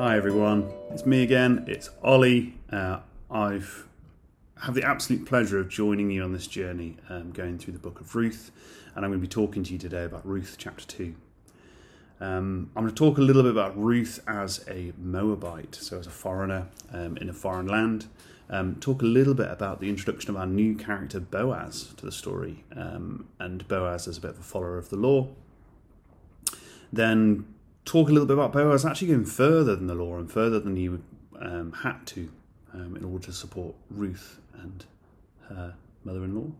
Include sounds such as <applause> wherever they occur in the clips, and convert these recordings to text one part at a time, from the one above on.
Hi everyone, it's me again. It's Ollie. Uh, I've have the absolute pleasure of joining you on this journey, um, going through the book of Ruth, and I'm going to be talking to you today about Ruth chapter two. Um, I'm going to talk a little bit about Ruth as a Moabite, so as a foreigner um, in a foreign land. Um, talk a little bit about the introduction of our new character Boaz to the story, um, and Boaz as a bit of a follower of the law. Then talk a little bit about Boaz actually going further than the law and further than he um, had to um, in order to support Ruth and her mother-in-law.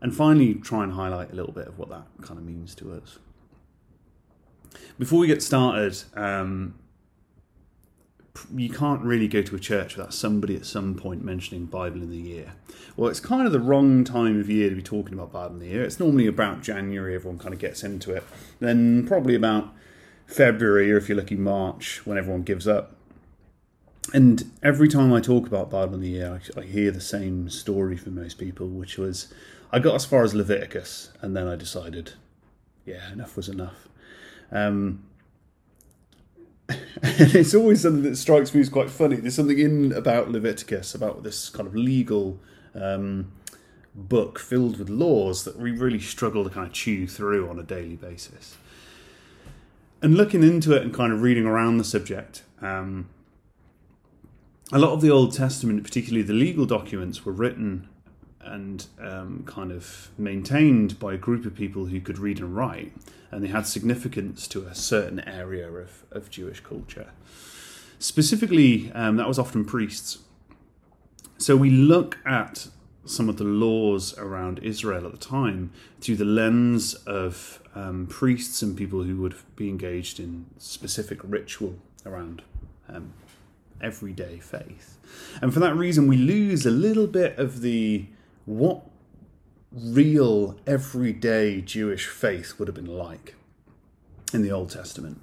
And finally, try and highlight a little bit of what that kind of means to us. Before we get started, um, you can't really go to a church without somebody at some point mentioning Bible in the year. Well, it's kind of the wrong time of year to be talking about Bible in the year. It's normally about January, everyone kind of gets into it. Then probably about February, or if you're lucky, March, when everyone gives up. And every time I talk about Bible in the year, I, I hear the same story from most people, which was I got as far as Leviticus, and then I decided, yeah, enough was enough. Um, and <laughs> it's always something that strikes me as quite funny. There's something in about Leviticus, about this kind of legal um, book filled with laws that we really struggle to kind of chew through on a daily basis. And looking into it and kind of reading around the subject, um, a lot of the Old Testament, particularly the legal documents, were written and um, kind of maintained by a group of people who could read and write, and they had significance to a certain area of, of Jewish culture. Specifically, um, that was often priests. So we look at some of the laws around Israel at the time through the lens of um, priests and people who would be engaged in specific ritual around um, everyday faith. And for that reason, we lose a little bit of the what real everyday Jewish faith would have been like in the Old Testament.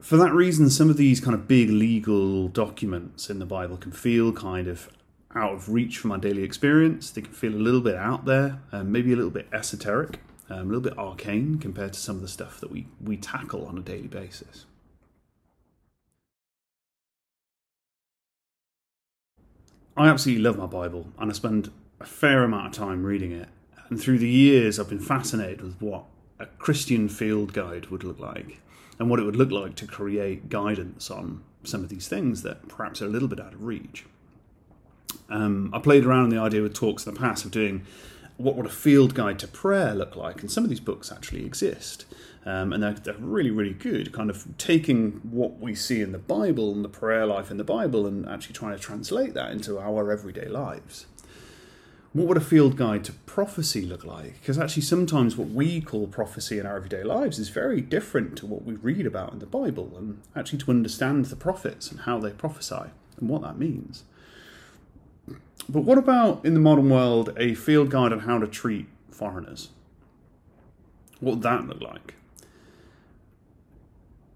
For that reason, some of these kind of big legal documents in the Bible can feel kind of out of reach from our daily experience. They can feel a little bit out there, and maybe a little bit esoteric, um, a little bit arcane compared to some of the stuff that we, we tackle on a daily basis. I absolutely love my Bible and I spend a fair amount of time reading it. And through the years, I've been fascinated with what a Christian field guide would look like and what it would look like to create guidance on some of these things that perhaps are a little bit out of reach. Um, I played around with the idea with talks in the past of doing what would a field guide to prayer look like, and some of these books actually exist. Um, and they're, they're, really, really good, kind of taking what we see in the Bible and the prayer life in the Bible and actually trying to translate that into our everyday lives. What would a field guide to prophecy look like? Because actually, sometimes what we call prophecy in our everyday lives is very different to what we read about in the Bible, and actually to understand the prophets and how they prophesy and what that means. But what about in the modern world a field guide on how to treat foreigners? What would that look like?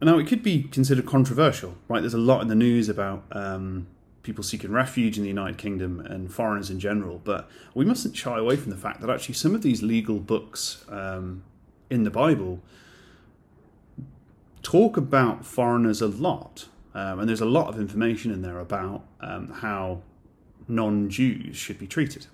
Now, it could be considered controversial, right? There's a lot in the news about um, people seeking refuge in the United Kingdom and foreigners in general, but we mustn't shy away from the fact that actually some of these legal books um, in the Bible talk about foreigners a lot. Um, and there's a lot of information in there about um, how non Jews should be treated.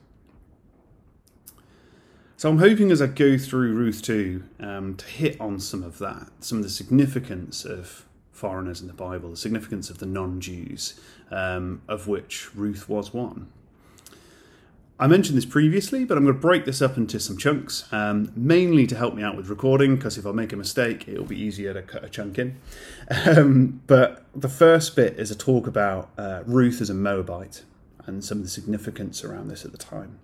So I'm hoping as I go through Ruth 2 um, to hit on some of that, some of the significance of foreigners in the Bible, the significance of the non Jews, um, of which Ruth was one. I mentioned this previously, but I'm going to break this up into some chunks, um, mainly to help me out with recording, because if I make a mistake, it'll be easier to cut a chunk in. <laughs> Um, but the first bit is a talk about uh, Ruth as a Moabite and some of the significance around this at the time.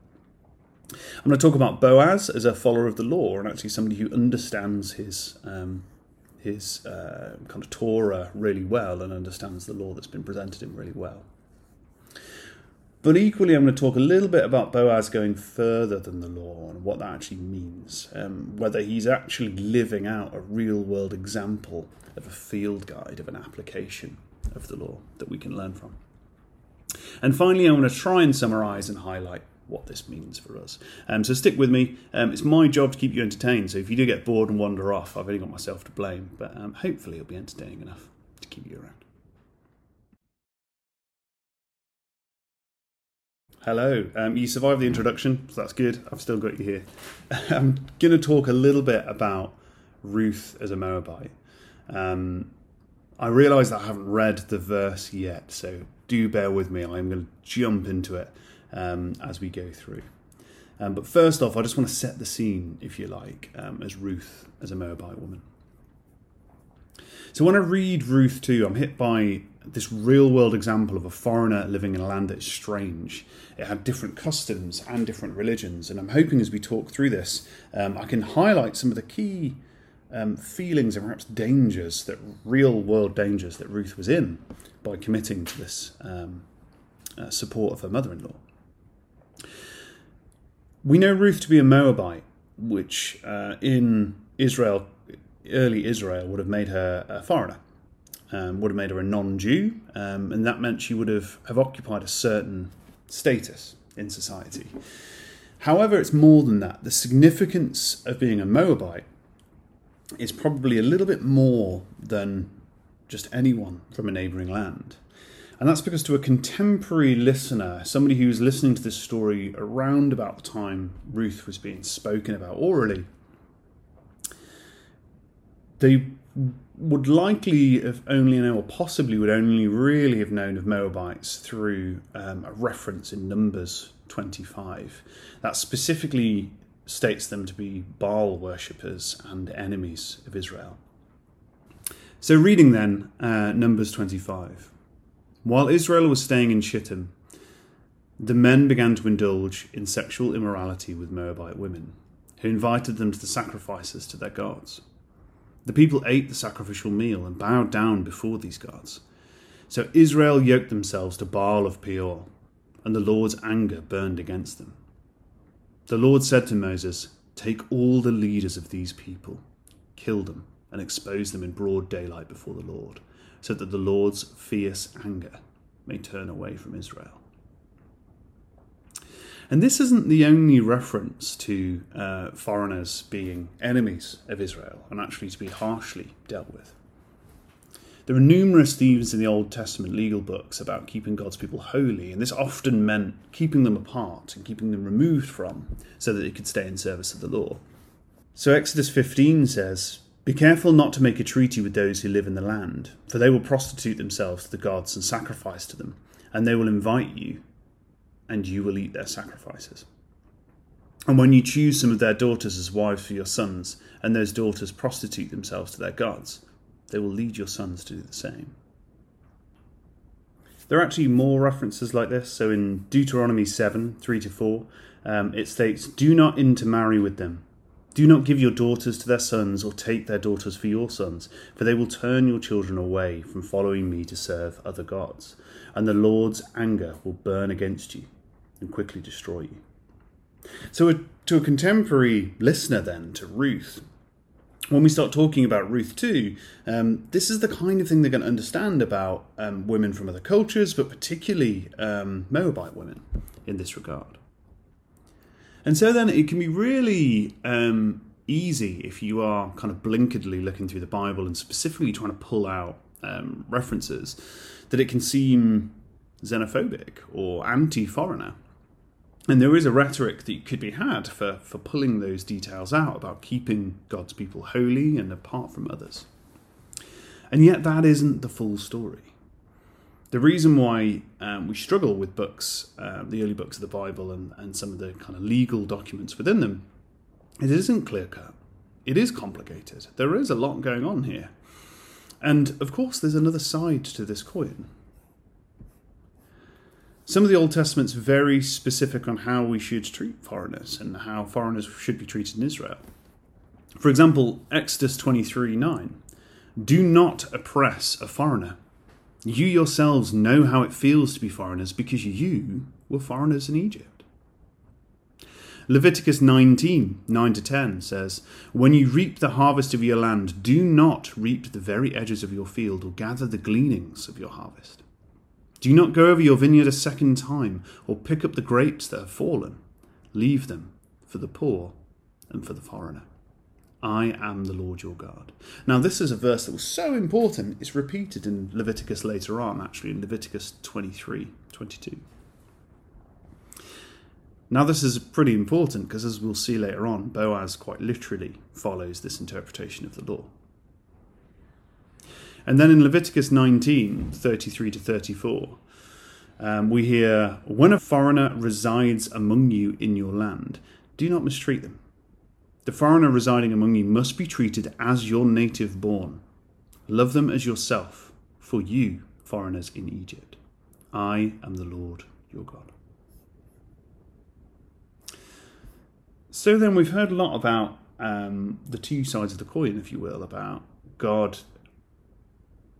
I'm going to talk about Boaz as a follower of the law and actually somebody who understands his um, his uh, kind of Torah really well and understands the law that's been presented him really well. But equally, I'm going to talk a little bit about Boaz going further than the law and what that actually means, um, whether he's actually living out a real world example of a field guide, of an application of the law that we can learn from. And finally, I'm going to try and summarize and highlight what this means for us. Um, so stick with me. Um, it's my job to keep you entertained. So if you do get bored and wander off, I've only got myself to blame. But um, hopefully it'll be entertaining enough. To keep you around. Hello. Um, you survived the introduction, so that's good. I've still got you here. <laughs> I'm going to talk a little bit about Ruth as a Moabite. Um, I realise that I haven't read the verse yet, so do bear with me. I'm going to jump into it um, as we go through. Um, but first off, I just want to set the scene, if you like, um, as Ruth as a Moabite woman. So when I read Ruth 2, I'm hit by this real world example of a foreigner living in a land that is strange. It had different customs and different religions. And I'm hoping as we talk through this, um, I can highlight some of the key um, feelings and perhaps dangers that real world dangers that Ruth was in by committing to this um, uh, support of her mother in law. We know Ruth to be a Moabite, which uh, in Israel, early Israel, would have made her a foreigner um, would have made her a non-Jew, um, and that meant she would have, have occupied a certain status in society. However, it's more than that. The significance of being a Moabite is probably a little bit more than just anyone from a neighbouring land. And that's because to a contemporary listener, somebody who was listening to this story around about the time Ruth was being spoken about orally, they would likely have only known, or possibly would only really have known of Moabites through um, a reference in Numbers 25 that specifically states them to be Baal worshippers and enemies of Israel. So, reading then uh, Numbers 25. While Israel was staying in Shittim, the men began to indulge in sexual immorality with Moabite women, who invited them to the sacrifices to their gods. The people ate the sacrificial meal and bowed down before these gods. So Israel yoked themselves to Baal of Peor, and the Lord's anger burned against them. The Lord said to Moses, Take all the leaders of these people, kill them, and expose them in broad daylight before the Lord, so that the Lord's fierce anger may turn away from Israel. And this isn't the only reference to uh, foreigners being enemies of Israel and actually to be harshly dealt with. There are numerous themes in the Old Testament legal books about keeping God's people holy, and this often meant keeping them apart and keeping them removed from so that they could stay in service of the law. So Exodus 15 says, Be careful not to make a treaty with those who live in the land, for they will prostitute themselves to the gods and sacrifice to them, and they will invite you and you will eat their sacrifices. And when you choose some of their daughters as wives for your sons, and those daughters prostitute themselves to their gods, they will lead your sons to do the same. There are actually more references like this. So in Deuteronomy 7 3 to 4, um, it states, Do not intermarry with them. Do not give your daughters to their sons, or take their daughters for your sons, for they will turn your children away from following me to serve other gods, and the Lord's anger will burn against you and quickly destroy you. So, to a contemporary listener, then, to Ruth, when we start talking about Ruth 2, um, this is the kind of thing they're going to understand about um, women from other cultures, but particularly um, Moabite women in this regard. And so then it can be really um, easy if you are kind of blinkedly looking through the Bible and specifically trying to pull out um, references, that it can seem xenophobic or anti foreigner. And there is a rhetoric that could be had for, for pulling those details out about keeping God's people holy and apart from others. And yet, that isn't the full story. The reason why um, we struggle with books, uh, the early books of the Bible, and, and some of the kind of legal documents within them, it isn't clear cut. It is complicated. There is a lot going on here. And of course, there's another side to this coin. Some of the Old Testament's very specific on how we should treat foreigners and how foreigners should be treated in Israel. For example, Exodus 23 9. Do not oppress a foreigner. You yourselves know how it feels to be foreigners because you were foreigners in Egypt. Leviticus 19 9 to 10 says, When you reap the harvest of your land, do not reap the very edges of your field or gather the gleanings of your harvest. Do not go over your vineyard a second time, or pick up the grapes that have fallen. Leave them for the poor and for the foreigner. I am the Lord your God. Now, this is a verse that was so important, it's repeated in Leviticus later on, actually, in Leviticus 23 22. Now, this is pretty important because, as we'll see later on, Boaz quite literally follows this interpretation of the law. And then in Leviticus 19 33 to 34, um, we hear, When a foreigner resides among you in your land, do not mistreat them. The foreigner residing among you must be treated as your native born. Love them as yourself, for you, foreigners in Egypt. I am the Lord your God. So then, we've heard a lot about um, the two sides of the coin, if you will, about God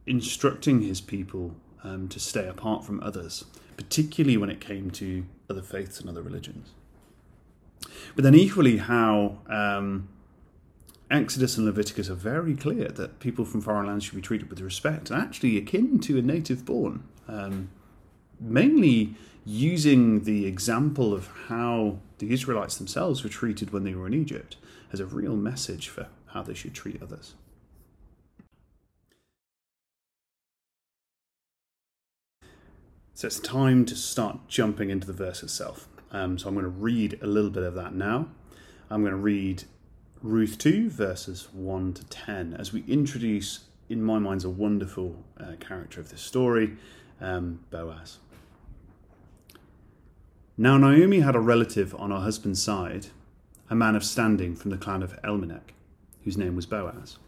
instructing his people um, to stay apart from others, particularly when it came to other faiths and other religions. But then, equally, how um, Exodus and Leviticus are very clear that people from foreign lands should be treated with respect and actually akin to a native born. Um, mainly using the example of how the Israelites themselves were treated when they were in Egypt as a real message for how they should treat others. So it's time to start jumping into the verse itself. Um, so I'm going to read a little bit of that now. I'm going to read Ruth 2, verses 1 to 10, as we introduce, in my mind, a wonderful uh, character of this story, um, Boaz. Now Naomi had a relative on her husband's side, a man of standing from the clan of Elimelech, whose name was Boaz.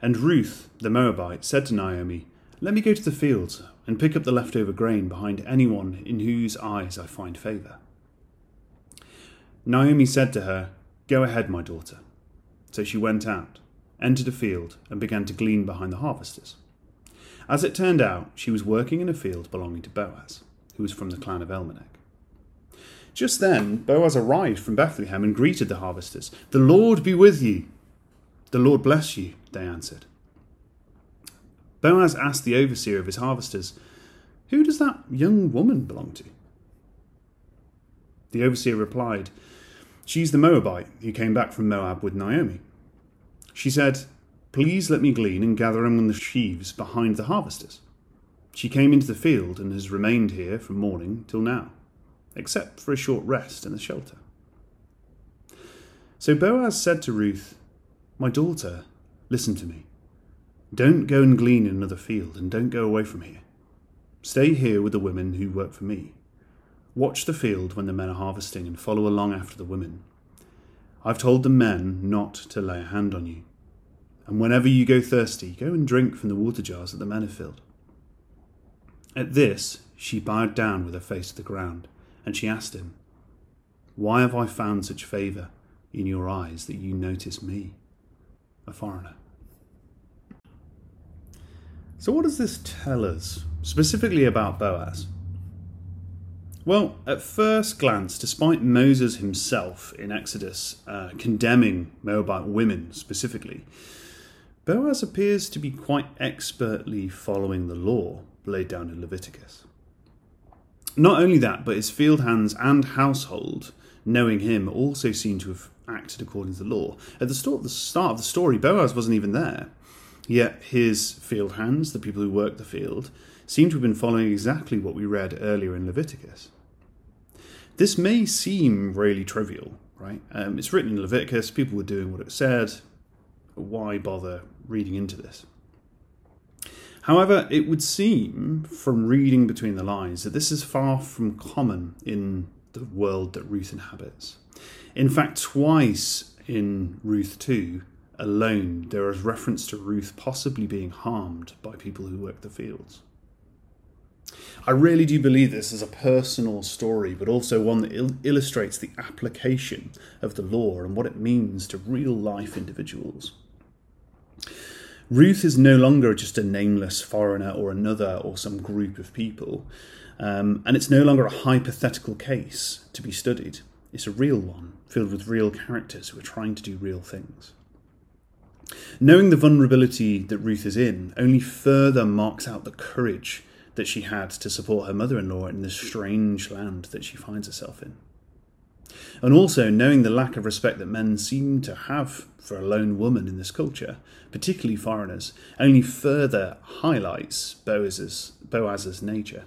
And Ruth, the Moabite, said to Naomi, Let me go to the fields and pick up the leftover grain behind anyone in whose eyes I find favour. Naomi said to her, Go ahead, my daughter. So she went out, entered a field, and began to glean behind the harvesters. As it turned out, she was working in a field belonging to Boaz, who was from the clan of Elimelech. Just then, Boaz arrived from Bethlehem and greeted the harvesters. The Lord be with you. The Lord bless you, they answered. Boaz asked the overseer of his harvesters, Who does that young woman belong to? The overseer replied, She's the Moabite who came back from Moab with Naomi. She said, Please let me glean and gather among the sheaves behind the harvesters. She came into the field and has remained here from morning till now, except for a short rest in the shelter. So Boaz said to Ruth, My daughter, listen to me. Don't go and glean in another field, and don't go away from here. Stay here with the women who work for me. Watch the field when the men are harvesting, and follow along after the women. I've told the men not to lay a hand on you. And whenever you go thirsty, go and drink from the water jars that the men have filled. At this, she bowed down with her face to the ground, and she asked him, Why have I found such favour in your eyes that you notice me, a foreigner? So, what does this tell us, specifically about Boaz? Well, at first glance, despite Moses himself in Exodus uh, condemning Moabite women specifically, Boaz appears to be quite expertly following the law laid down in Leviticus. Not only that, but his field hands and household, knowing him, also seem to have acted according to the law. At the start of the story, Boaz wasn't even there. Yet his field hands, the people who work the field, seem to have been following exactly what we read earlier in Leviticus. This may seem really trivial, right? Um, it's written in Leviticus, people were doing what it said. Why bother reading into this? However, it would seem from reading between the lines that this is far from common in the world that Ruth inhabits. In fact, twice in Ruth 2, alone, there is reference to Ruth possibly being harmed by people who work the fields. I really do believe this is a personal story, but also one that il- illustrates the application of the law and what it means to real life individuals. Ruth is no longer just a nameless foreigner or another or some group of people, um, and it's no longer a hypothetical case to be studied. It's a real one, filled with real characters who are trying to do real things. Knowing the vulnerability that Ruth is in only further marks out the courage that she had to support her mother in law in this strange land that she finds herself in. And also, knowing the lack of respect that men seem to have for a lone woman in this culture, particularly foreigners, only further highlights Boaz's, Boaz's nature.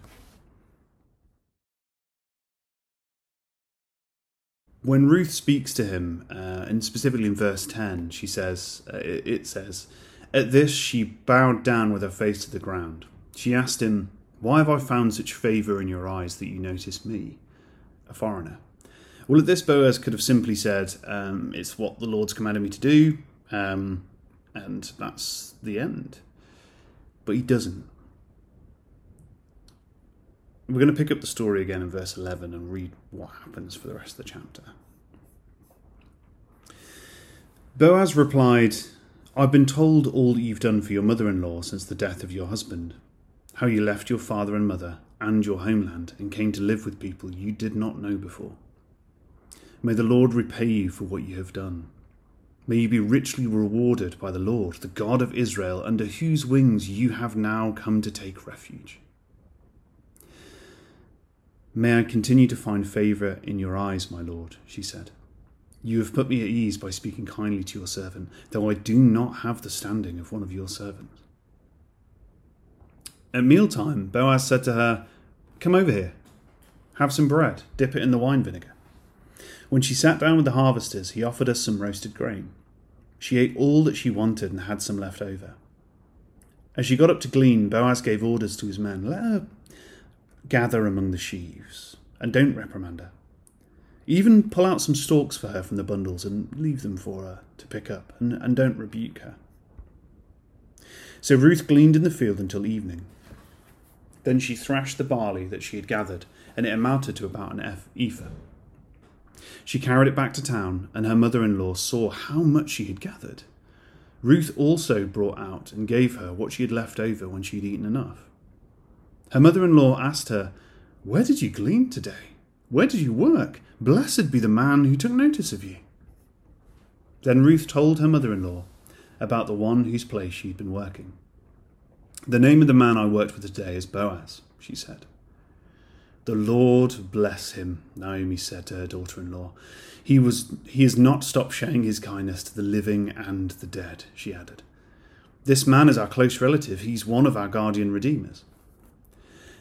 When Ruth speaks to him, uh, and specifically in verse 10, she says, uh, it says, At this she bowed down with her face to the ground. She asked him, Why have I found such favour in your eyes that you notice me, a foreigner? Well, at this, Boaz could have simply said, um, It's what the Lord's commanded me to do, um, and that's the end. But he doesn't. We're going to pick up the story again in verse 11 and read what happens for the rest of the chapter. Boaz replied, I've been told all that you've done for your mother in law since the death of your husband, how you left your father and mother and your homeland and came to live with people you did not know before. May the Lord repay you for what you have done. May you be richly rewarded by the Lord, the God of Israel, under whose wings you have now come to take refuge. May I continue to find favour in your eyes, my lord, she said. You have put me at ease by speaking kindly to your servant, though I do not have the standing of one of your servants. At mealtime, Boaz said to her, Come over here. Have some bread, dip it in the wine vinegar. When she sat down with the harvesters, he offered us some roasted grain. She ate all that she wanted and had some left over. As she got up to glean, Boaz gave orders to his men Let her gather among the sheaves, and don't reprimand her. Even pull out some stalks for her from the bundles and leave them for her to pick up, and, and don't rebuke her. So Ruth gleaned in the field until evening. Then she thrashed the barley that she had gathered, and it amounted to about an ephah. She carried it back to town, and her mother in law saw how much she had gathered. Ruth also brought out and gave her what she had left over when she had eaten enough. Her mother in law asked her, Where did you glean today? Where did you work? Blessed be the man who took notice of you. Then Ruth told her mother in law about the one whose place she had been working. The name of the man I worked with today is Boaz, she said. The Lord bless him, Naomi said to her daughter in law. He was he has not stopped showing his kindness to the living and the dead, she added. This man is our close relative. He's one of our guardian redeemers.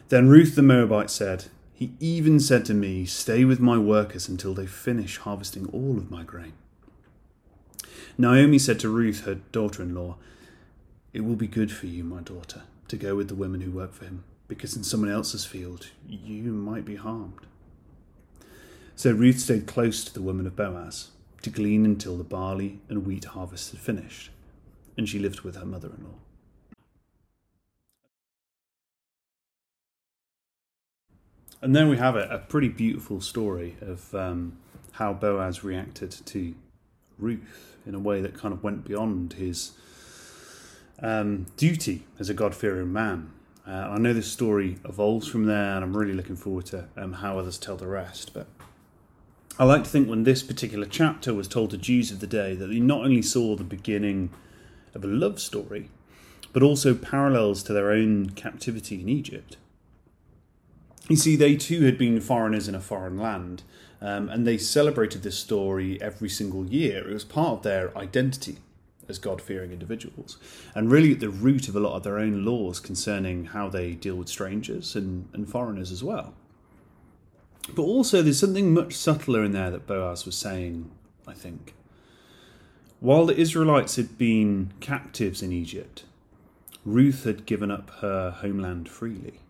Then Ruth the Moabite said, He even said to me, Stay with my workers until they finish harvesting all of my grain. Naomi said to Ruth, her daughter in law, It will be good for you, my daughter, to go with the women who work for him, because in someone else's field you might be harmed. So Ruth stayed close to the women of Boaz to glean until the barley and wheat harvest had finished, and she lived with her mother in law. And then we have a, a pretty beautiful story of um, how Boaz reacted to Ruth in a way that kind of went beyond his um, duty as a God fearing man. Uh, I know this story evolves from there, and I'm really looking forward to um, how others tell the rest. But I like to think when this particular chapter was told to Jews of the day, that they not only saw the beginning of a love story, but also parallels to their own captivity in Egypt. You see, they too had been foreigners in a foreign land, um, and they celebrated this story every single year. It was part of their identity as God fearing individuals, and really at the root of a lot of their own laws concerning how they deal with strangers and, and foreigners as well. But also, there's something much subtler in there that Boaz was saying, I think. While the Israelites had been captives in Egypt, Ruth had given up her homeland freely.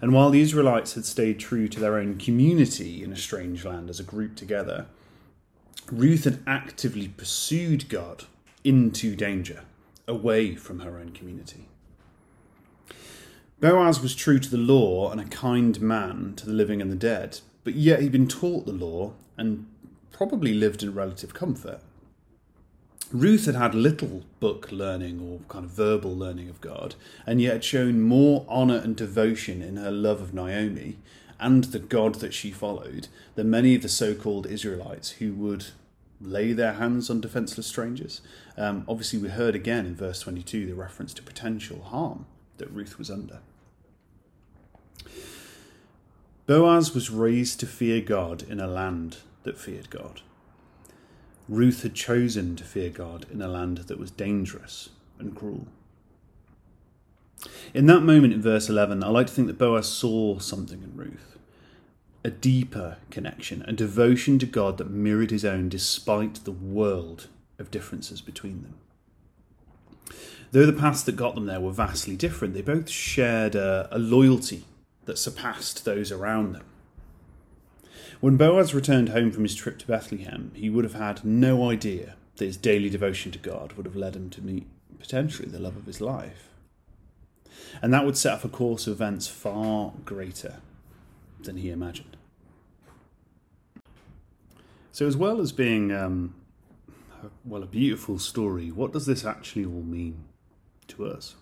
And while the Israelites had stayed true to their own community in a strange land as a group together, Ruth had actively pursued God into danger, away from her own community. Boaz was true to the law and a kind man to the living and the dead, but yet he'd been taught the law and probably lived in relative comfort. Ruth had had little book learning or kind of verbal learning of God, and yet had shown more honour and devotion in her love of Naomi and the God that she followed than many of the so called Israelites who would lay their hands on defenceless strangers. Um, obviously, we heard again in verse 22 the reference to potential harm that Ruth was under. Boaz was raised to fear God in a land that feared God. Ruth had chosen to fear God in a land that was dangerous and cruel. In that moment in verse 11, I like to think that Boaz saw something in Ruth a deeper connection, a devotion to God that mirrored his own despite the world of differences between them. Though the paths that got them there were vastly different, they both shared a, a loyalty that surpassed those around them. When Boaz returned home from his trip to Bethlehem, he would have had no idea that his daily devotion to God would have led him to meet potentially the love of his life. And that would set off a course of events far greater than he imagined. So, as well as being, um, well, a beautiful story, what does this actually all mean to us?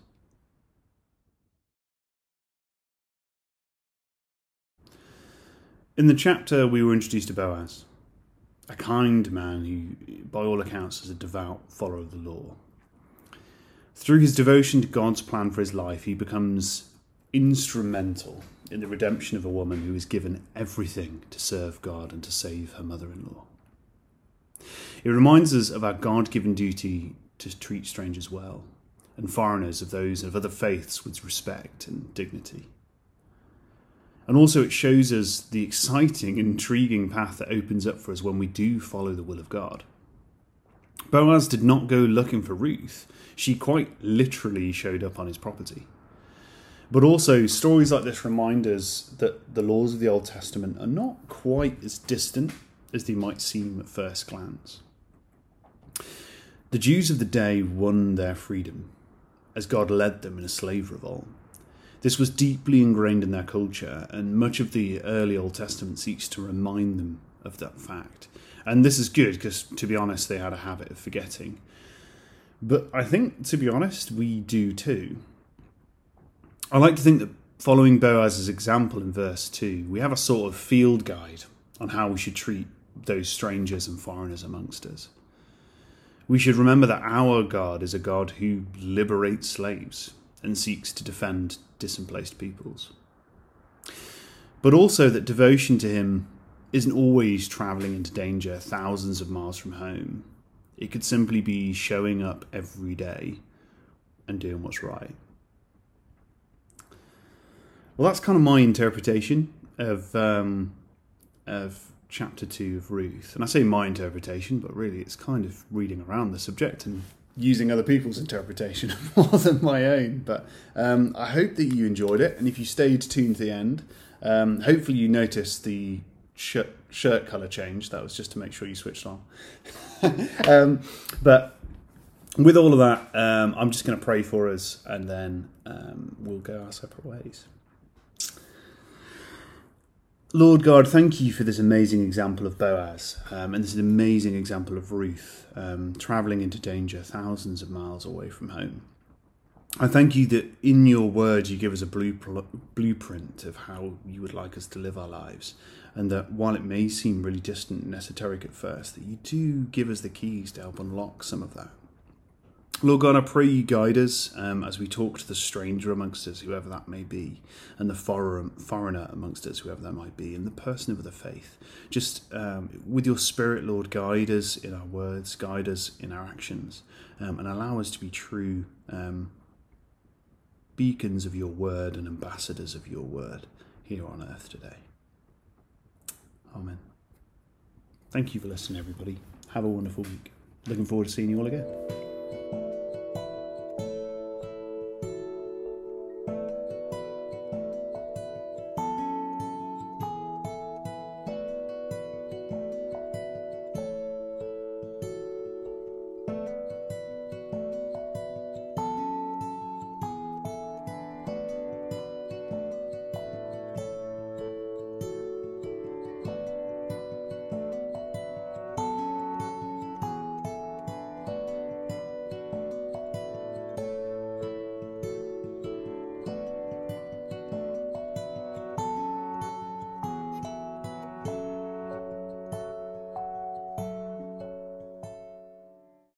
In the chapter, we were introduced to Boaz, a kind man who, by all accounts, is a devout follower of the law. Through his devotion to God's plan for his life, he becomes instrumental in the redemption of a woman who is given everything to serve God and to save her mother in law. It reminds us of our God given duty to treat strangers well, and foreigners of those of other faiths with respect and dignity. And also, it shows us the exciting, intriguing path that opens up for us when we do follow the will of God. Boaz did not go looking for Ruth, she quite literally showed up on his property. But also, stories like this remind us that the laws of the Old Testament are not quite as distant as they might seem at first glance. The Jews of the day won their freedom as God led them in a slave revolt. This was deeply ingrained in their culture, and much of the early Old Testament seeks to remind them of that fact. And this is good because, to be honest, they had a habit of forgetting. But I think, to be honest, we do too. I like to think that following Boaz's example in verse 2, we have a sort of field guide on how we should treat those strangers and foreigners amongst us. We should remember that our God is a God who liberates slaves and seeks to defend displaced peoples. But also that devotion to Him isn't always travelling into danger thousands of miles from home. It could simply be showing up every day and doing what's right. Well, that's kind of my interpretation of um, of chapter two of Ruth, and I say my interpretation, but really it's kind of reading around the subject and using other people's interpretation <laughs> more than my own. But um, I hope that you enjoyed it, and if you stayed tuned to the end, um, hopefully you noticed the shirt, shirt color change. That was just to make sure you switched on. <laughs> um, but with all of that, um, I'm just going to pray for us, and then um, we'll go our separate ways. Lord God, thank you for this amazing example of Boaz um, and this amazing example of Ruth um, traveling into danger thousands of miles away from home. I thank you that in your word you give us a blueprint of how you would like us to live our lives, and that while it may seem really distant and esoteric at first, that you do give us the keys to help unlock some of that. Lord God, I pray you guide us um, as we talk to the stranger amongst us, whoever that may be, and the foreigner amongst us, whoever that might be, and the person of the faith. Just um, with your Spirit, Lord, guide us in our words, guide us in our actions, um, and allow us to be true um, beacons of your word and ambassadors of your word here on earth today. Amen. Thank you for listening, everybody. Have a wonderful week. Looking forward to seeing you all again.